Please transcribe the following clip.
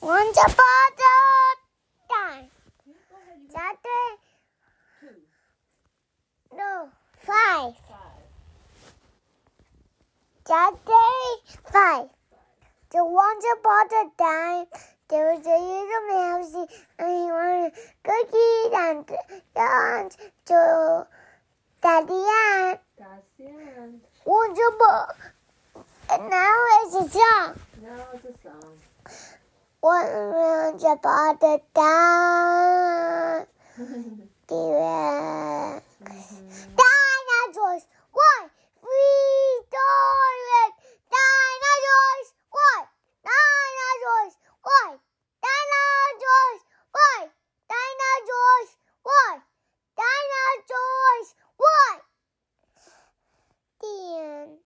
Once upon a time. Go ahead. You got Chapter two. no five. Five. Chapter five. So once upon a time, there was a little mouse, and he wanted cookies and and so Daddy That's the end. once upon. Once upon a time, the